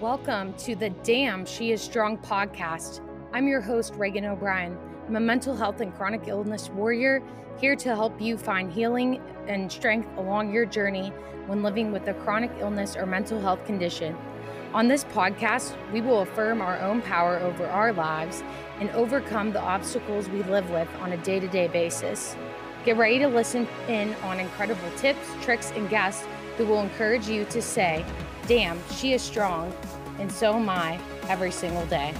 Welcome to the Damn She Is Strong podcast. I'm your host, Reagan O'Brien. I'm a mental health and chronic illness warrior here to help you find healing and strength along your journey when living with a chronic illness or mental health condition. On this podcast, we will affirm our own power over our lives and overcome the obstacles we live with on a day to day basis. Get ready to listen in on incredible tips, tricks, and guests who will encourage you to say, Damn, she is strong, and so am I every single day.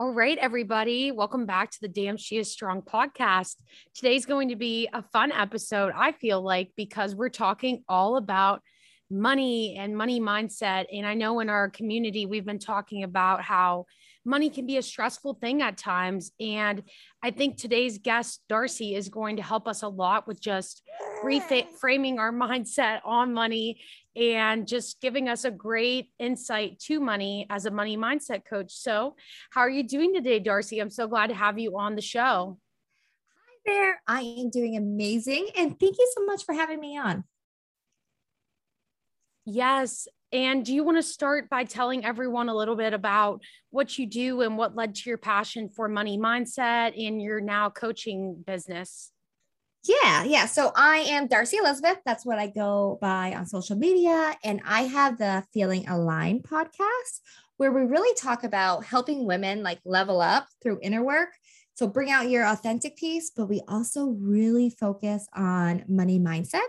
All right, everybody, welcome back to the Damn She Is Strong podcast. Today's going to be a fun episode, I feel like, because we're talking all about money and money mindset. And I know in our community, we've been talking about how money can be a stressful thing at times. And I think today's guest, Darcy, is going to help us a lot with just reframing our mindset on money and just giving us a great insight to money as a money mindset coach. So, how are you doing today, Darcy? I'm so glad to have you on the show. Hi there. I am doing amazing. And thank you so much for having me on. Yes. And do you want to start by telling everyone a little bit about what you do and what led to your passion for money mindset in your now coaching business? Yeah, yeah. So I am Darcy Elizabeth. That's what I go by on social media. And I have the Feeling Aligned podcast where we really talk about helping women like level up through inner work. So bring out your authentic piece, but we also really focus on money mindset.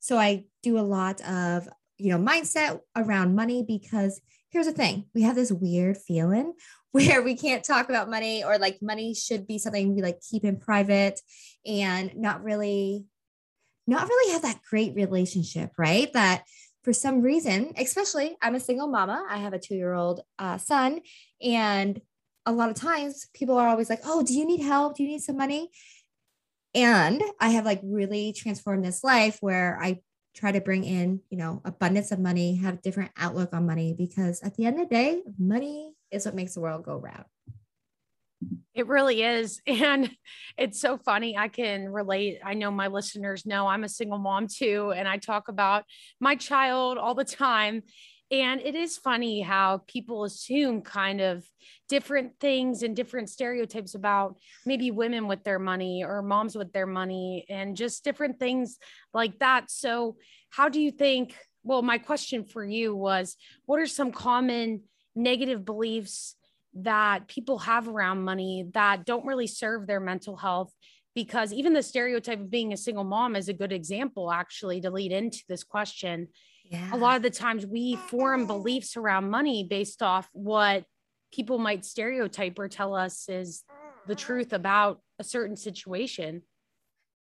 So I do a lot of you know, mindset around money because here's the thing we have this weird feeling where we can't talk about money or like money should be something we like keep in private and not really not really have that great relationship right? That for some reason especially i'm a single mama i have a two-year-old uh, son and a lot of times people are always like oh do you need help? Do you need some money? And i have like really transformed this life where i try to bring in, you know, abundance of money, have different outlook on money because at the end of the day, money is what makes the world go round. It really is. And it's so funny. I can relate. I know my listeners know I'm a single mom too. And I talk about my child all the time. And it is funny how people assume kind of different things and different stereotypes about maybe women with their money or moms with their money and just different things like that. So, how do you think? Well, my question for you was what are some common negative beliefs that people have around money that don't really serve their mental health? Because even the stereotype of being a single mom is a good example, actually, to lead into this question yeah. a lot of the times we form beliefs around money based off what people might stereotype or tell us is the truth about a certain situation.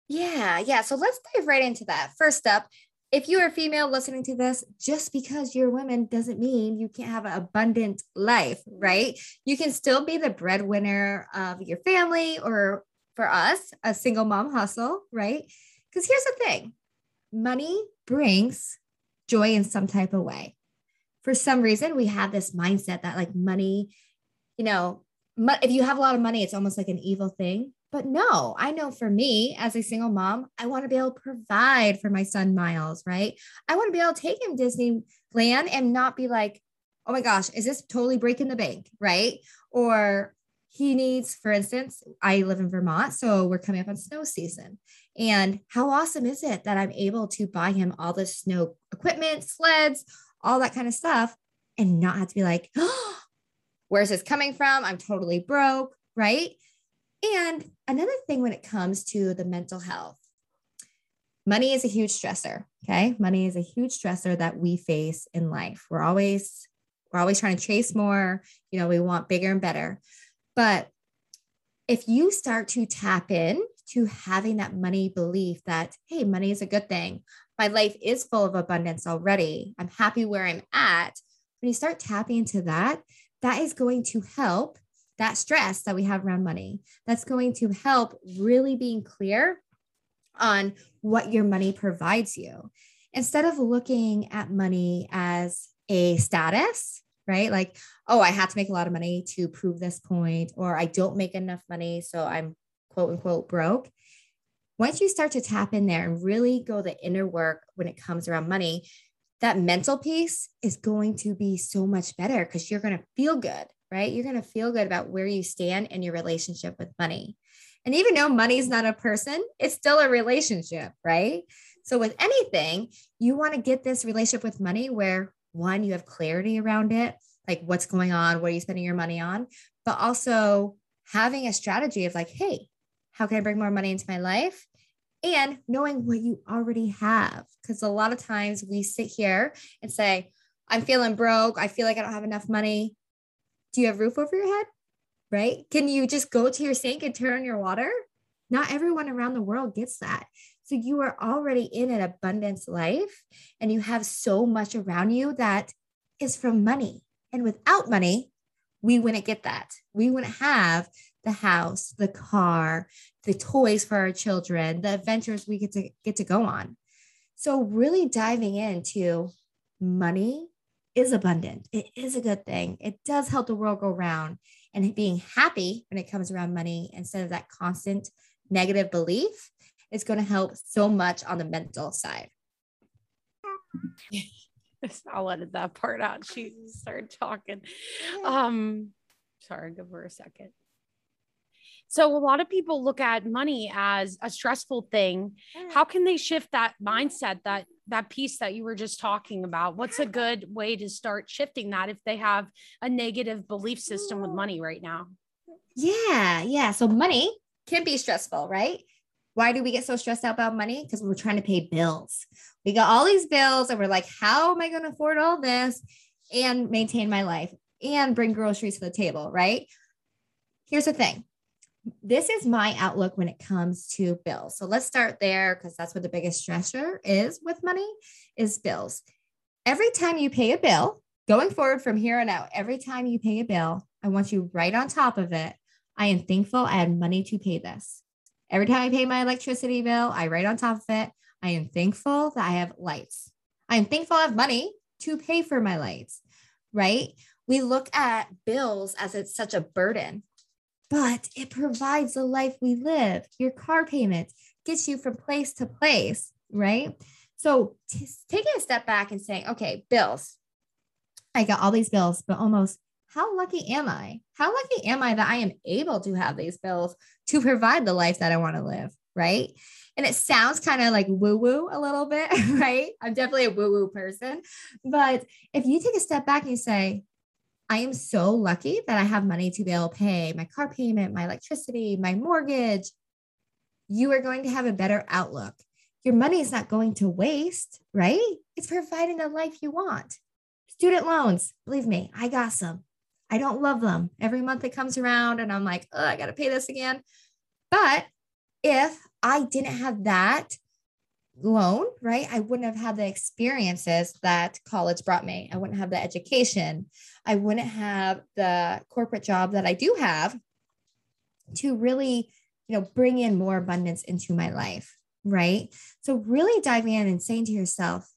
Yeah, yeah. So let's dive right into that. First up, if you are a female listening to this, just because you're a woman doesn't mean you can't have an abundant life, right? You can still be the breadwinner of your family or for us, a single mom hustle, right? Because here's the thing money brings joy in some type of way. For some reason, we have this mindset that like money, you know, if you have a lot of money, it's almost like an evil thing. But no, I know for me as a single mom, I want to be able to provide for my son Miles, right? I want to be able to take him Disneyland and not be like, oh my gosh, is this totally breaking the bank, right? Or he needs, for instance, I live in Vermont, so we're coming up on snow season. And how awesome is it that I'm able to buy him all this snow equipment, sleds, all that kind of stuff, and not have to be like, oh, where's this coming from? I'm totally broke, right? And another thing when it comes to the mental health, money is a huge stressor. Okay. Money is a huge stressor that we face in life. We're always, we're always trying to chase more. You know, we want bigger and better. But if you start to tap in to having that money belief that, hey, money is a good thing, my life is full of abundance already, I'm happy where I'm at. When you start tapping into that, that is going to help that stress that we have around money. That's going to help really being clear on what your money provides you. Instead of looking at money as a status, right? Like, oh, I have to make a lot of money to prove this point, or I don't make enough money, so I'm quote unquote broke. Once you start to tap in there and really go the inner work when it comes around money, that mental piece is going to be so much better because you're going to feel good, right? You're going to feel good about where you stand in your relationship with money. And even though money is not a person, it's still a relationship, right? So, with anything, you want to get this relationship with money where one, you have clarity around it, like what's going on, what are you spending your money on, but also having a strategy of like, hey, how can I bring more money into my life? And knowing what you already have. Because a lot of times we sit here and say, I'm feeling broke. I feel like I don't have enough money. Do you have roof over your head? Right? Can you just go to your sink and turn on your water? Not everyone around the world gets that. So you are already in an abundance life and you have so much around you that is from money. And without money, we wouldn't get that. We wouldn't have the house, the car, the toys for our children, the adventures we get to get to go on. So really diving into money is abundant. It is a good thing. It does help the world go round and being happy when it comes around money instead of that constant negative belief is going to help so much on the mental side. I'll edit that part out. She started talking. Um, sorry, give her a second. So a lot of people look at money as a stressful thing. How can they shift that mindset, that that piece that you were just talking about? What's a good way to start shifting that if they have a negative belief system with money right now? Yeah, yeah. So money can be stressful, right? Why do we get so stressed out about money? Because we're trying to pay bills. We got all these bills and we're like, how am I going to afford all this and maintain my life and bring groceries to the table, right? Here's the thing. This is my outlook when it comes to bills. So let's start there because that's what the biggest stressor is with money is bills. Every time you pay a bill, going forward from here on out, every time you pay a bill, I want you write on top of it. I am thankful I had money to pay this. Every time I pay my electricity bill, I write on top of it, I am thankful that I have lights. I am thankful I have money to pay for my lights, right? We look at bills as it's such a burden, but it provides the life we live. Your car payment gets you from place to place, right? So t- taking a step back and saying, okay, bills, I got all these bills, but almost how lucky am I? How lucky am I that I am able to have these bills to provide the life that I want to live? Right. And it sounds kind of like woo woo a little bit, right? I'm definitely a woo woo person. But if you take a step back and you say, I am so lucky that I have money to be able to pay my car payment, my electricity, my mortgage, you are going to have a better outlook. Your money is not going to waste, right? It's providing the life you want. Student loans, believe me, I got some. I don't love them. Every month it comes around and I'm like, oh, I got to pay this again. But if I didn't have that loan, right, I wouldn't have had the experiences that college brought me. I wouldn't have the education. I wouldn't have the corporate job that I do have to really, you know, bring in more abundance into my life, right? So really diving in and saying to yourself,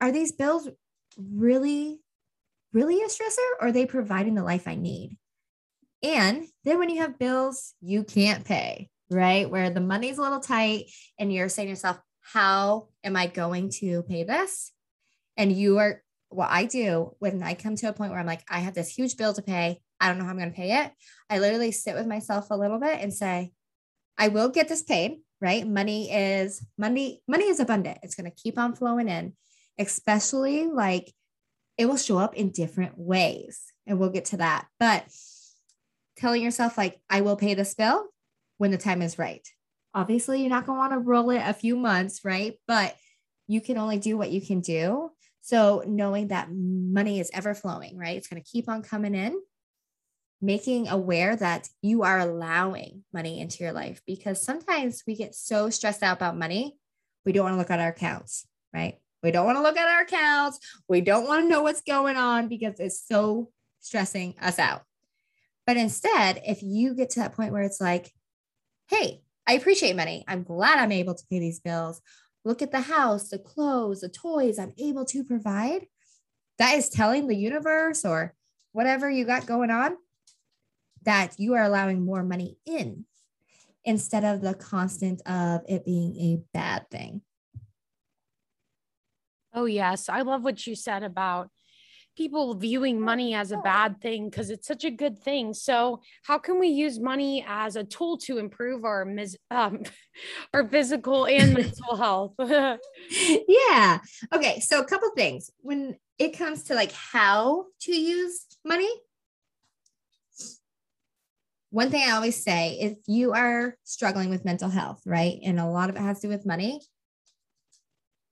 are these bills really really a stressor or are they providing the life I need? And then when you have bills you can't pay, right? Where the money's a little tight and you're saying to yourself, how am I going to pay this? And you are what I do when I come to a point where I'm like, I have this huge bill to pay. I don't know how I'm going to pay it. I literally sit with myself a little bit and say, I will get this paid, right? Money is money, money is abundant. It's going to keep on flowing in, especially like it will show up in different ways. And we'll get to that. But telling yourself, like, I will pay this bill when the time is right. Obviously, you're not going to want to roll it a few months, right? But you can only do what you can do. So, knowing that money is ever flowing, right? It's going to keep on coming in, making aware that you are allowing money into your life because sometimes we get so stressed out about money, we don't want to look at our accounts, right? We don't want to look at our accounts. We don't want to know what's going on because it's so stressing us out. But instead, if you get to that point where it's like, hey, I appreciate money. I'm glad I'm able to pay these bills. Look at the house, the clothes, the toys I'm able to provide. That is telling the universe or whatever you got going on that you are allowing more money in instead of the constant of it being a bad thing. Oh, yes. I love what you said about people viewing money as a bad thing because it's such a good thing. So, how can we use money as a tool to improve our mis- um, our physical and mental health? yeah. Okay. So, a couple things when it comes to like how to use money. One thing I always say if you are struggling with mental health, right? And a lot of it has to do with money,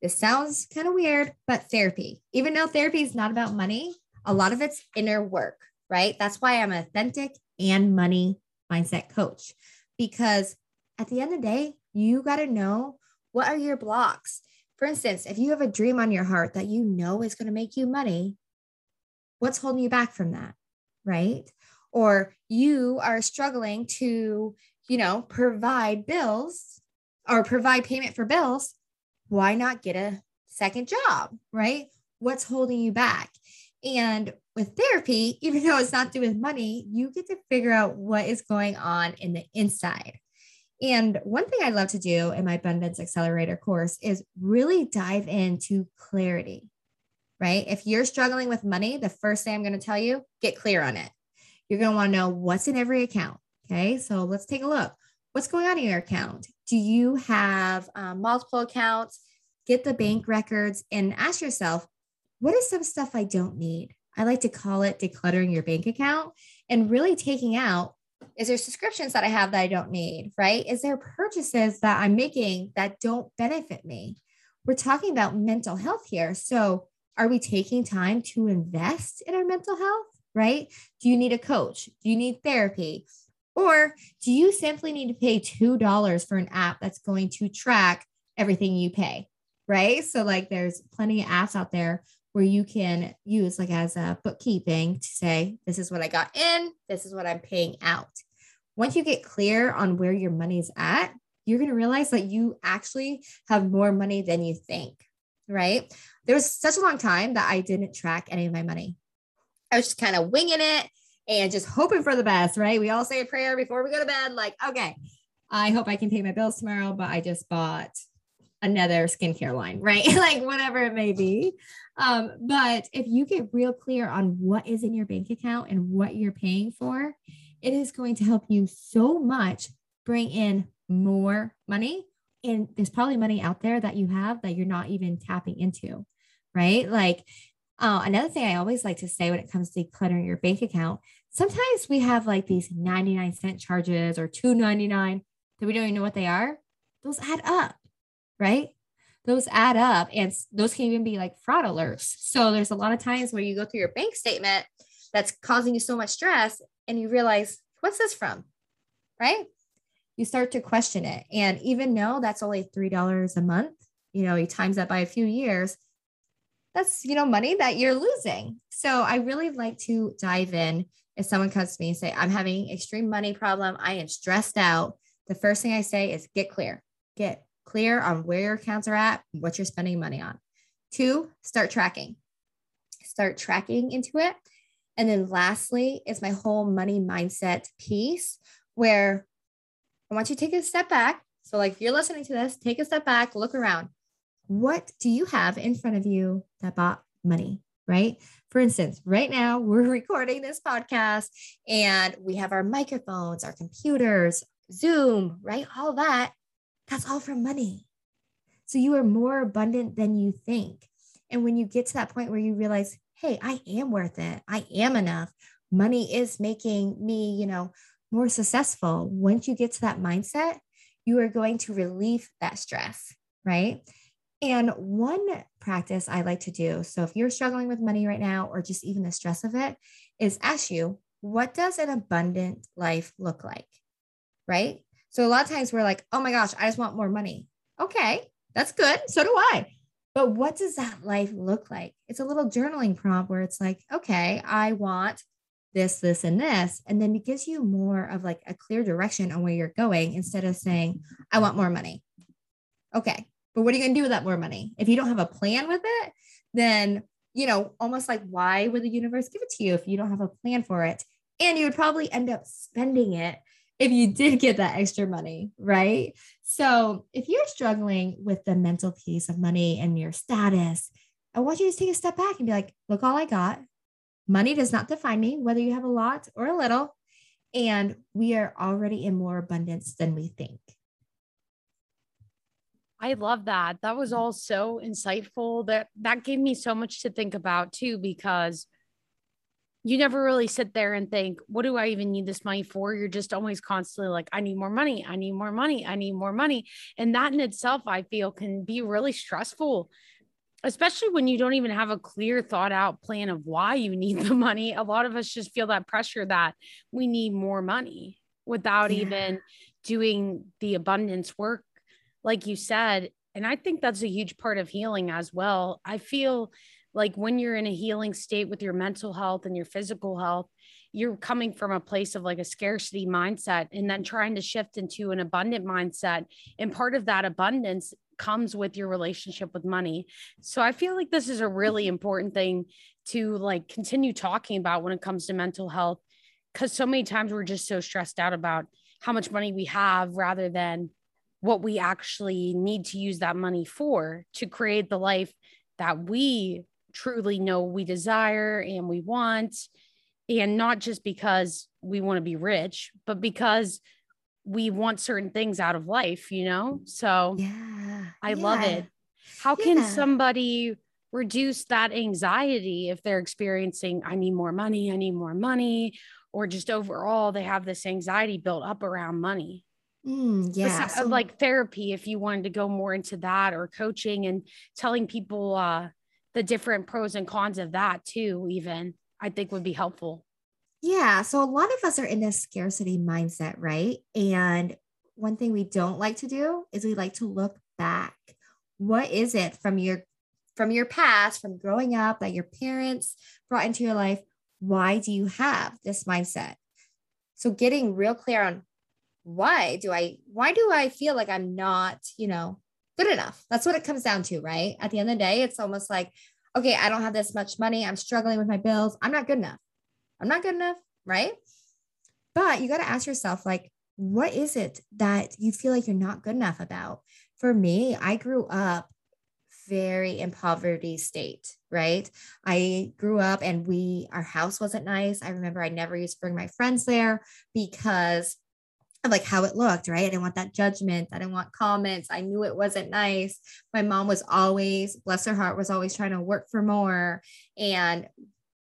this sounds kind of weird, but therapy, even though therapy is not about money, a lot of it's inner work, right? That's why I'm an authentic and money mindset coach because at the end of the day, you got to know what are your blocks. For instance, if you have a dream on your heart that you know is going to make you money, what's holding you back from that? Right? Or you are struggling to, you know, provide bills or provide payment for bills why not get a second job, right? What's holding you back? And with therapy, even though it's not to with money, you get to figure out what is going on in the inside. And one thing I love to do in my Abundance Accelerator course is really dive into clarity, right? If you're struggling with money, the first thing I'm going to tell you, get clear on it. You're going to want to know what's in every account. Okay. So let's take a look. What's going on in your account? Do you have um, multiple accounts? Get the bank records and ask yourself, what is some stuff I don't need? I like to call it decluttering your bank account and really taking out is there subscriptions that I have that I don't need, right? Is there purchases that I'm making that don't benefit me? We're talking about mental health here. So, are we taking time to invest in our mental health, right? Do you need a coach? Do you need therapy? Or do you simply need to pay $2 for an app that's going to track everything you pay? Right. So, like, there's plenty of apps out there where you can use, like, as a bookkeeping to say, this is what I got in, this is what I'm paying out. Once you get clear on where your money's at, you're going to realize that you actually have more money than you think. Right. There was such a long time that I didn't track any of my money. I was just kind of winging it and just hoping for the best, right? We all say a prayer before we go to bed, like, okay, I hope I can pay my bills tomorrow, but I just bought another skincare line, right? like whatever it may be. Um, but if you get real clear on what is in your bank account and what you're paying for, it is going to help you so much bring in more money. And there's probably money out there that you have that you're not even tapping into, right? Like uh, another thing I always like to say when it comes to decluttering your bank account, sometimes we have like these 99 cent charges or 299 that we don't even know what they are. Those add up, right? Those add up and those can even be like fraud alerts. So there's a lot of times where you go through your bank statement that's causing you so much stress and you realize, what's this from? Right? You start to question it. And even though that's only $3 a month, you know, you times that by a few years, that's you know money that you're losing. So i really like to dive in. If someone comes to me and say i'm having extreme money problem. I am stressed out the first thing i say is get clear. Get clear on where your accounts are at what you're spending money on. Two start tracking. Start tracking into it. And then lastly is my whole money mindset piece where i want you to take a step back. So like if you're listening to this take a step back look around what do you have in front of you that bought money? Right. For instance, right now we're recording this podcast and we have our microphones, our computers, Zoom, right? All that. That's all from money. So you are more abundant than you think. And when you get to that point where you realize, hey, I am worth it, I am enough, money is making me, you know, more successful. Once you get to that mindset, you are going to relieve that stress, right? And one practice I like to do, so if you're struggling with money right now or just even the stress of it, is ask you, what does an abundant life look like? Right? So a lot of times we're like, oh my gosh, I just want more money. Okay, that's good. So do I. But what does that life look like? It's a little journaling prompt where it's like, okay, I want this, this, and this. And then it gives you more of like a clear direction on where you're going instead of saying, I want more money. Okay. But what are you going to do with that more money? If you don't have a plan with it, then, you know, almost like why would the universe give it to you if you don't have a plan for it? And you would probably end up spending it if you did get that extra money, right? So if you're struggling with the mental piece of money and your status, I want you to take a step back and be like, look, all I got. Money does not define me, whether you have a lot or a little. And we are already in more abundance than we think. I love that. That was mm. all so insightful. That that gave me so much to think about too, because you never really sit there and think, what do I even need this money for? You're just always constantly like, I need more money. I need more money. I need more money. And that in itself, I feel can be really stressful, especially when you don't even have a clear thought out plan of why you need the money. A lot of us just feel that pressure that we need more money without yeah. even doing the abundance work, like you said. And I think that's a huge part of healing as well. I feel like when you're in a healing state with your mental health and your physical health you're coming from a place of like a scarcity mindset and then trying to shift into an abundant mindset and part of that abundance comes with your relationship with money so i feel like this is a really important thing to like continue talking about when it comes to mental health because so many times we're just so stressed out about how much money we have rather than what we actually need to use that money for to create the life that we truly know we desire and we want. And not just because we want to be rich, but because we want certain things out of life, you know? So yeah, I yeah. love it. How can somebody reduce that anxiety if they're experiencing, I need more money, I need more money, or just overall they have this anxiety built up around money? Mm, yeah. So, like therapy, if you wanted to go more into that or coaching and telling people, uh, the different pros and cons of that too, even I think would be helpful. Yeah. So a lot of us are in this scarcity mindset, right? And one thing we don't like to do is we like to look back. What is it from your from your past, from growing up that your parents brought into your life? Why do you have this mindset? So getting real clear on why do I why do I feel like I'm not, you know, good enough. That's what it comes down to, right? At the end of the day, it's almost like, okay, I don't have this much money. I'm struggling with my bills. I'm not good enough. I'm not good enough, right? But you got to ask yourself, like, what is it that you feel like you're not good enough about? For me, I grew up very in poverty state, right? I grew up and we, our house wasn't nice. I remember I never used to bring my friends there because of like how it looked, right? I didn't want that judgment. I didn't want comments. I knew it wasn't nice. My mom was always, bless her heart, was always trying to work for more. And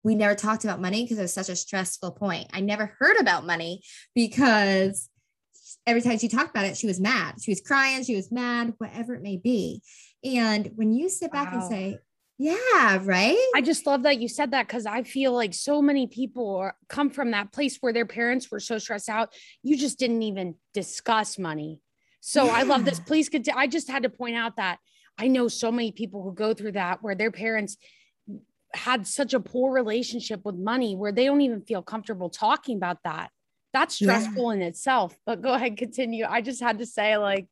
we never talked about money because it was such a stressful point. I never heard about money because every time she talked about it, she was mad. She was crying, she was mad, whatever it may be. And when you sit back wow. and say, yeah, right. I just love that you said that because I feel like so many people are, come from that place where their parents were so stressed out. You just didn't even discuss money. So yeah. I love this. Please continue. I just had to point out that I know so many people who go through that where their parents had such a poor relationship with money where they don't even feel comfortable talking about that. That's stressful yeah. in itself. But go ahead, continue. I just had to say, like,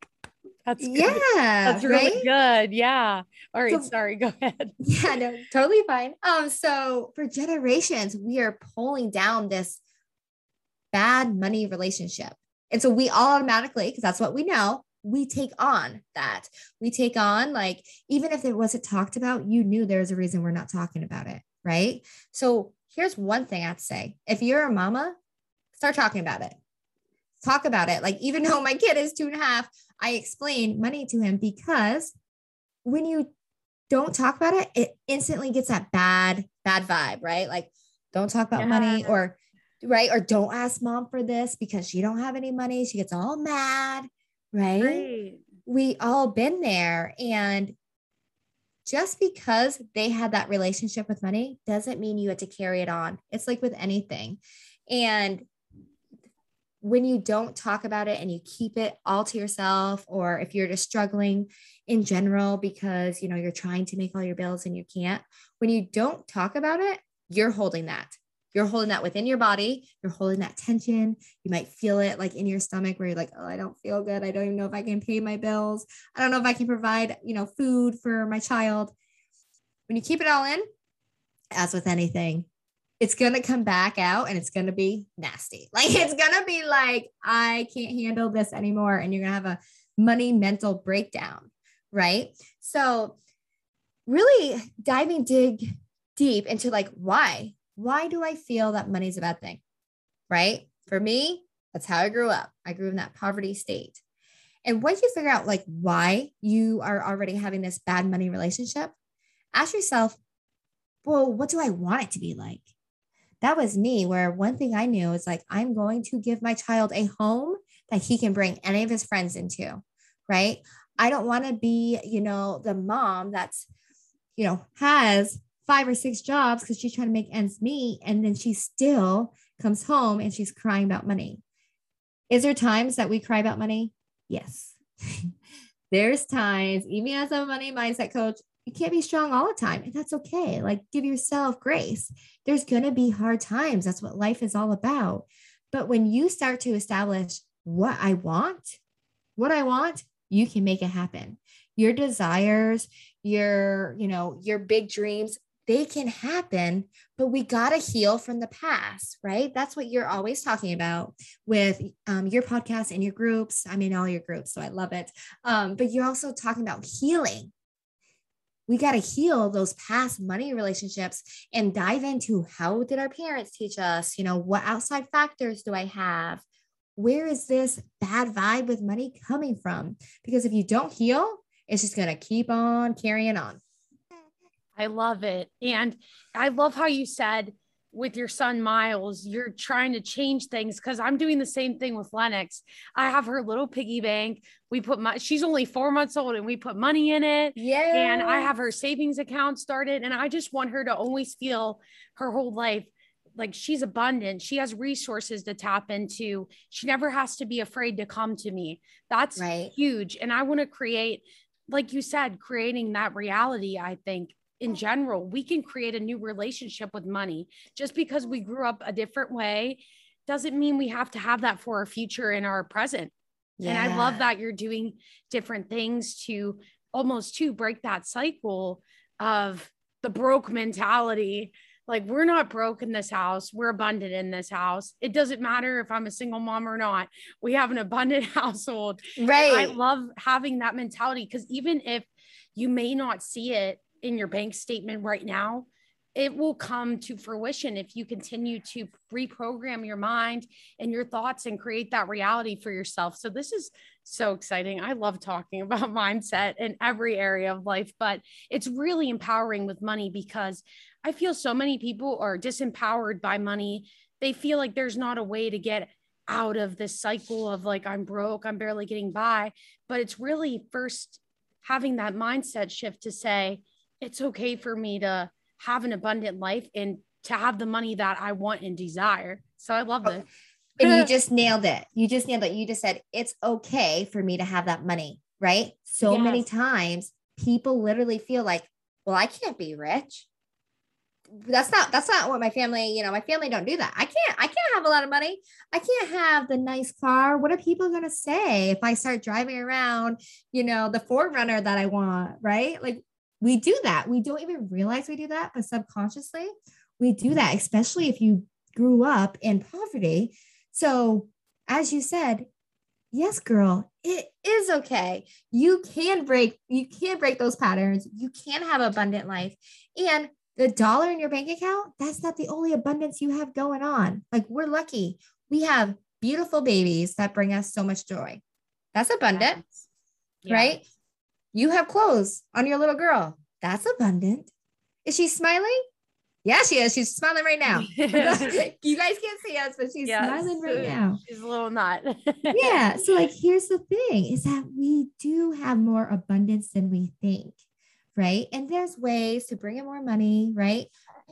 that's good. yeah, that's really right? good. Yeah. All right. So, sorry. Go ahead. Yeah, no, totally fine. Um, so for generations, we are pulling down this bad money relationship. And so we all automatically, because that's what we know, we take on that. We take on, like, even if it wasn't talked about, you knew there's a reason we're not talking about it. Right. So here's one thing I'd say if you're a mama, start talking about it. Talk about it. Like, even though my kid is two and a half, I explained money to him because when you don't talk about it, it instantly gets that bad, bad vibe, right? Like, don't talk about yeah. money or right or don't ask mom for this because she don't have any money she gets all mad right? right we all been there and just because they had that relationship with money doesn't mean you had to carry it on it's like with anything and when you don't talk about it and you keep it all to yourself or if you're just struggling in general because you know you're trying to make all your bills and you can't when you don't talk about it you're holding that You're holding that within your body. You're holding that tension. You might feel it like in your stomach where you're like, oh, I don't feel good. I don't even know if I can pay my bills. I don't know if I can provide, you know, food for my child. When you keep it all in, as with anything, it's to come back out and it's to be nasty. Like it's to be like, I can't handle this anymore. And you're to have a money mental breakdown. Right. So, really diving dig deep into like, why? why do I feel that money's a bad thing? Right? For me, that's how I grew up. I grew in that poverty state. And once you figure out like why you are already having this bad money relationship, ask yourself, well, what do I want it to be like? That was me, where one thing I knew is like, I'm going to give my child a home that he can bring any of his friends into, right? I don't want to be, you know, the mom that's, you know, has five or six jobs because she's trying to make ends meet. And then she still comes home and she's crying about money. Is there times that we cry about money? Yes. There's times, even as a money mindset coach, you can't be strong all the time. And that's okay. Like, give yourself grace. There's going to be hard times. That's what life is all about. But when you start to establish what I want, what I want, you can make it happen. Your desires, your, you know, your big dreams, they can happen, but we got to heal from the past, right? That's what you're always talking about with um, your podcast and your groups. I'm in all your groups, so I love it. Um, but you're also talking about healing. We got to heal those past money relationships and dive into how did our parents teach us? You know, what outside factors do I have? Where is this bad vibe with money coming from? Because if you don't heal, it's just going to keep on carrying on. I love it. And I love how you said with your son Miles, you're trying to change things because I'm doing the same thing with Lennox. I have her little piggy bank. We put my she's only four months old and we put money in it. Yeah. And I have her savings account started. And I just want her to always feel her whole life like she's abundant. She has resources to tap into. She never has to be afraid to come to me. That's right. huge. And I want to create, like you said, creating that reality, I think in general, we can create a new relationship with money. Just because we grew up a different way doesn't mean we have to have that for our future and our present. Yeah. And I love that you're doing different things to almost to break that cycle of the broke mentality. Like we're not broke in this house, we're abundant in this house. It doesn't matter if I'm a single mom or not. We have an abundant household. Right. I love having that mentality because even if you may not see it in your bank statement right now, it will come to fruition if you continue to reprogram your mind and your thoughts and create that reality for yourself. So, this is so exciting. I love talking about mindset in every area of life, but it's really empowering with money because I feel so many people are disempowered by money. They feel like there's not a way to get out of this cycle of like, I'm broke, I'm barely getting by. But it's really first having that mindset shift to say, it's okay for me to have an abundant life and to have the money that I want and desire. So I love oh. this. And you just nailed it. You just nailed it. You just said it's okay for me to have that money, right? So yes. many times people literally feel like, well, I can't be rich. That's not that's not what my family, you know, my family don't do that. I can't I can't have a lot of money. I can't have the nice car. What are people going to say if I start driving around, you know, the 4Runner that I want, right? Like we do that. We don't even realize we do that, but subconsciously we do that, especially if you grew up in poverty. So, as you said, yes, girl, it is okay. You can break, you can break those patterns. You can have abundant life. And the dollar in your bank account, that's not the only abundance you have going on. Like we're lucky. We have beautiful babies that bring us so much joy. That's abundant, yes. right? You have clothes on your little girl. That's abundant. Is she smiling? Yeah, she is. She's smiling right now. you guys can't see us, but she's yes. smiling right now. She's a little not. yeah. So, like, here's the thing is that we do have more abundance than we think, right? And there's ways to bring in more money, right?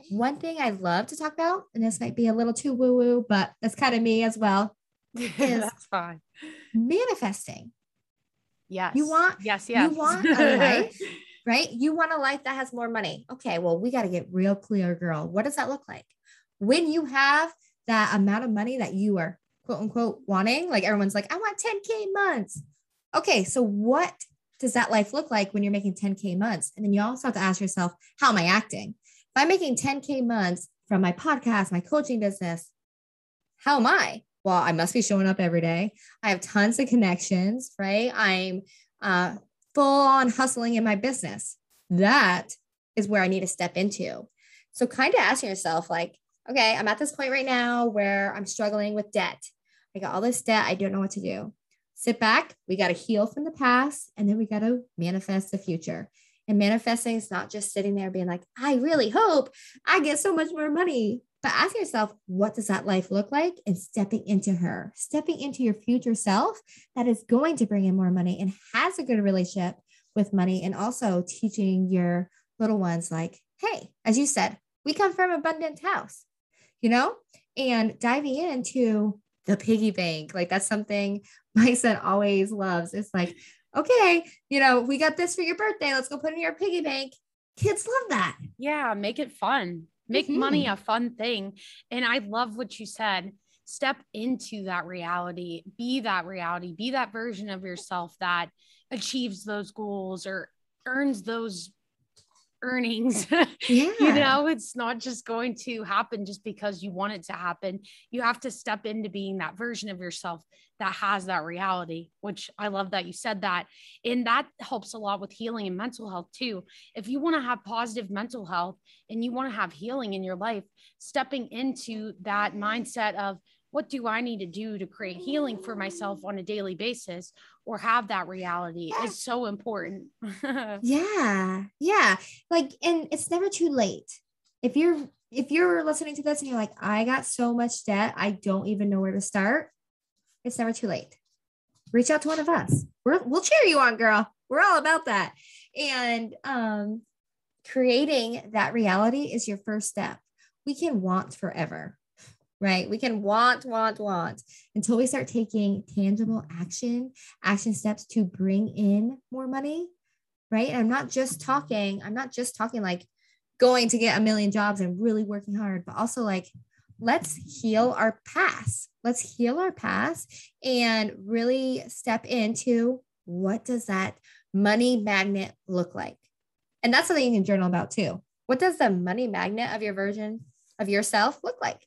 One thing I love to talk about, and this might be a little too woo woo, but that's kind of me as well, is that's fine. manifesting. Yes. You want yes, yes. You want a life, right? You want a life that has more money. Okay, well, we got to get real clear, girl. What does that look like? when you have that amount of money that you are quote unquote wanting, like everyone's like, I want 10K months. Okay, so what does that life look like when you're making 10K months? And then you also have to ask yourself, how am I acting? If I'm making 10K months from my podcast, my coaching business, how am I? Well, I must be showing up every day. I have tons of connections, right? I'm uh, full on hustling in my business. That is where I need to step into. So, kind of asking yourself, like, okay, I'm at this point right now where I'm struggling with debt. I got all this debt. I don't know what to do. Sit back. We got to heal from the past and then we got to manifest the future. And manifesting is not just sitting there being like, I really hope I get so much more money. But ask yourself, what does that life look like? And stepping into her, stepping into your future self that is going to bring in more money and has a good relationship with money. And also teaching your little ones, like, hey, as you said, we come from abundant house, you know, and diving into the piggy bank. Like that's something my son always loves. It's like, okay, you know, we got this for your birthday. Let's go put it in your piggy bank. Kids love that. Yeah, make it fun. Make mm-hmm. money a fun thing. And I love what you said. Step into that reality, be that reality, be that version of yourself that achieves those goals or earns those earnings. Yeah. you know, it's not just going to happen just because you want it to happen. You have to step into being that version of yourself that has that reality, which I love that you said that. And that helps a lot with healing and mental health too. If you want to have positive mental health and you want to have healing in your life, stepping into that mindset of, what do I need to do to create healing for myself on a daily basis or have that reality is so important. yeah. Yeah. Like, and it's never too late. If you're, if you're listening to this and you're like, I got so much debt, I don't even know where to start, it's never too late. Reach out to one of us. We're, we'll cheer you on, girl. We're all about that. And um, creating that reality is your first step. We can want forever right? We can want, want, want until we start taking tangible action, action steps to bring in more money, right? And I'm not just talking, I'm not just talking like going to get a million jobs and really working hard, but also like, let's heal our past. Let's heal our past and really step into what does that money magnet look like? And that's something you can journal about too. What does the money magnet of your version of yourself look like?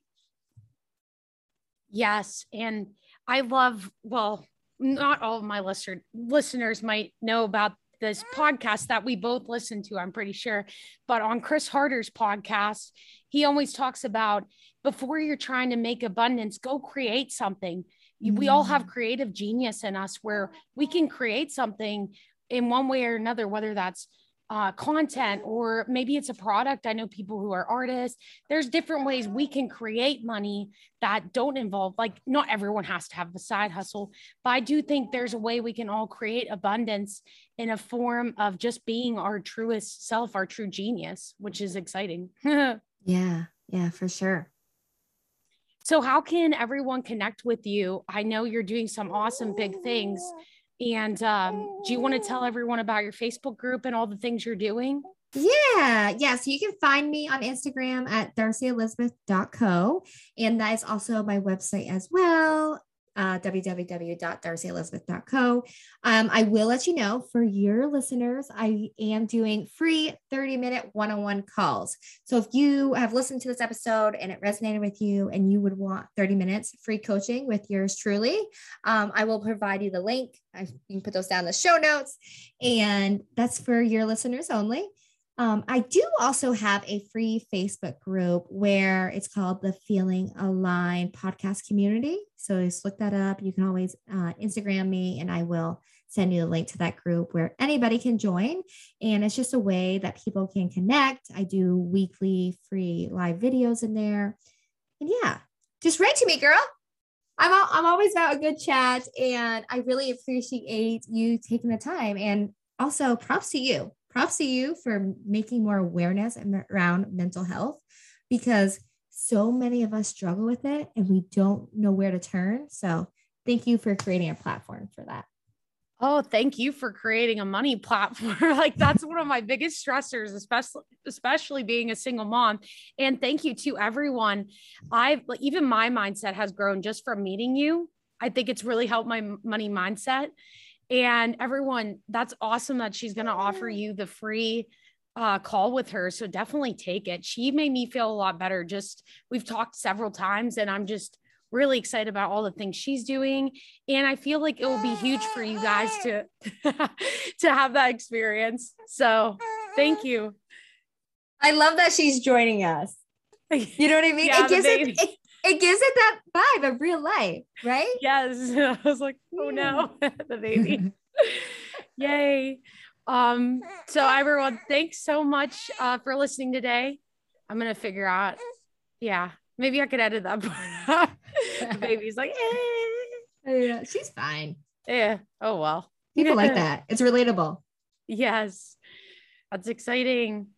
Yes. And I love, well, not all of my listener, listeners might know about this podcast that we both listen to, I'm pretty sure. But on Chris Harder's podcast, he always talks about before you're trying to make abundance, go create something. Mm-hmm. We all have mm. creative genius in us where we can create something in one way or another, whether that's uh, content or maybe it's a product. I know people who are artists. There's different ways we can create money that don't involve, like, not everyone has to have a side hustle, but I do think there's a way we can all create abundance in a form of just being our truest self, our true genius, which is exciting. yeah, yeah, for sure. So, how can everyone connect with you? I know you're doing some awesome big things. And um, do you want to tell everyone about your Facebook group and all the things you're doing? Yeah, yeah. So you can find me on Instagram at darcyelizabeth.co. And that is also my website as well uh, www.darcyelizabeth.co. Um, I will let you know for your listeners, I am doing free 30 minute one on one calls. So if you have listened to this episode and it resonated with you and you would want 30 minutes free coaching with yours truly, um, I will provide you the link. I, you can put those down in the show notes. And that's for your listeners only. Um, I do also have a free Facebook group where it's called the Feeling Aligned Podcast Community. So just look that up. You can always uh, Instagram me and I will send you the link to that group where anybody can join. And it's just a way that people can connect. I do weekly free live videos in there. And yeah, just write to me, girl. I'm, all, I'm always about a good chat and I really appreciate you taking the time. And also props to you props to you for making more awareness around mental health because so many of us struggle with it and we don't know where to turn. So thank you for creating a platform for that. Oh, thank you for creating a money platform. like that's one of my biggest stressors, especially especially being a single mom. And thank you to everyone. I've even my mindset has grown just from meeting you. I think it's really helped my money mindset. And everyone, that's awesome that she's going to offer you the free uh, call with her. So definitely take it. She made me feel a lot better. Just we've talked several times, and I'm just really excited about all the things she's doing. And i feel like it will be huge for you guys to to have that experience. So thank you. I love that she's joining us. You know what i mean? Yeah, it gives it, it, it gives it that vibe of real life right yes i was like oh no the baby yay um so everyone thanks so much uh for listening today i'm gonna figure out yeah maybe i could edit that part the baby's like, eh. yeah, she's fine. Yeah. Oh well. People like that. It's relatable. Yes. That's exciting.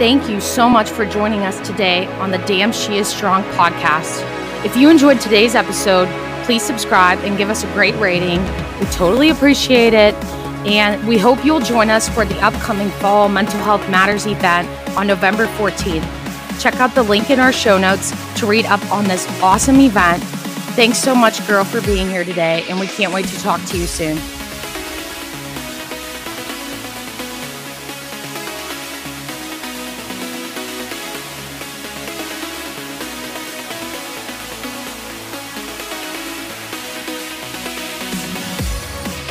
Thank you so much for joining us today on the Damn She Is Strong podcast. If you enjoyed today's episode, please subscribe and give us a great rating. We totally appreciate it. And we hope you'll join us for the upcoming Fall Mental Health Matters event on November 14th. Check out the link in our show notes to read up on this awesome event. Thanks so much, girl, for being here today, and we can't wait to talk to you soon.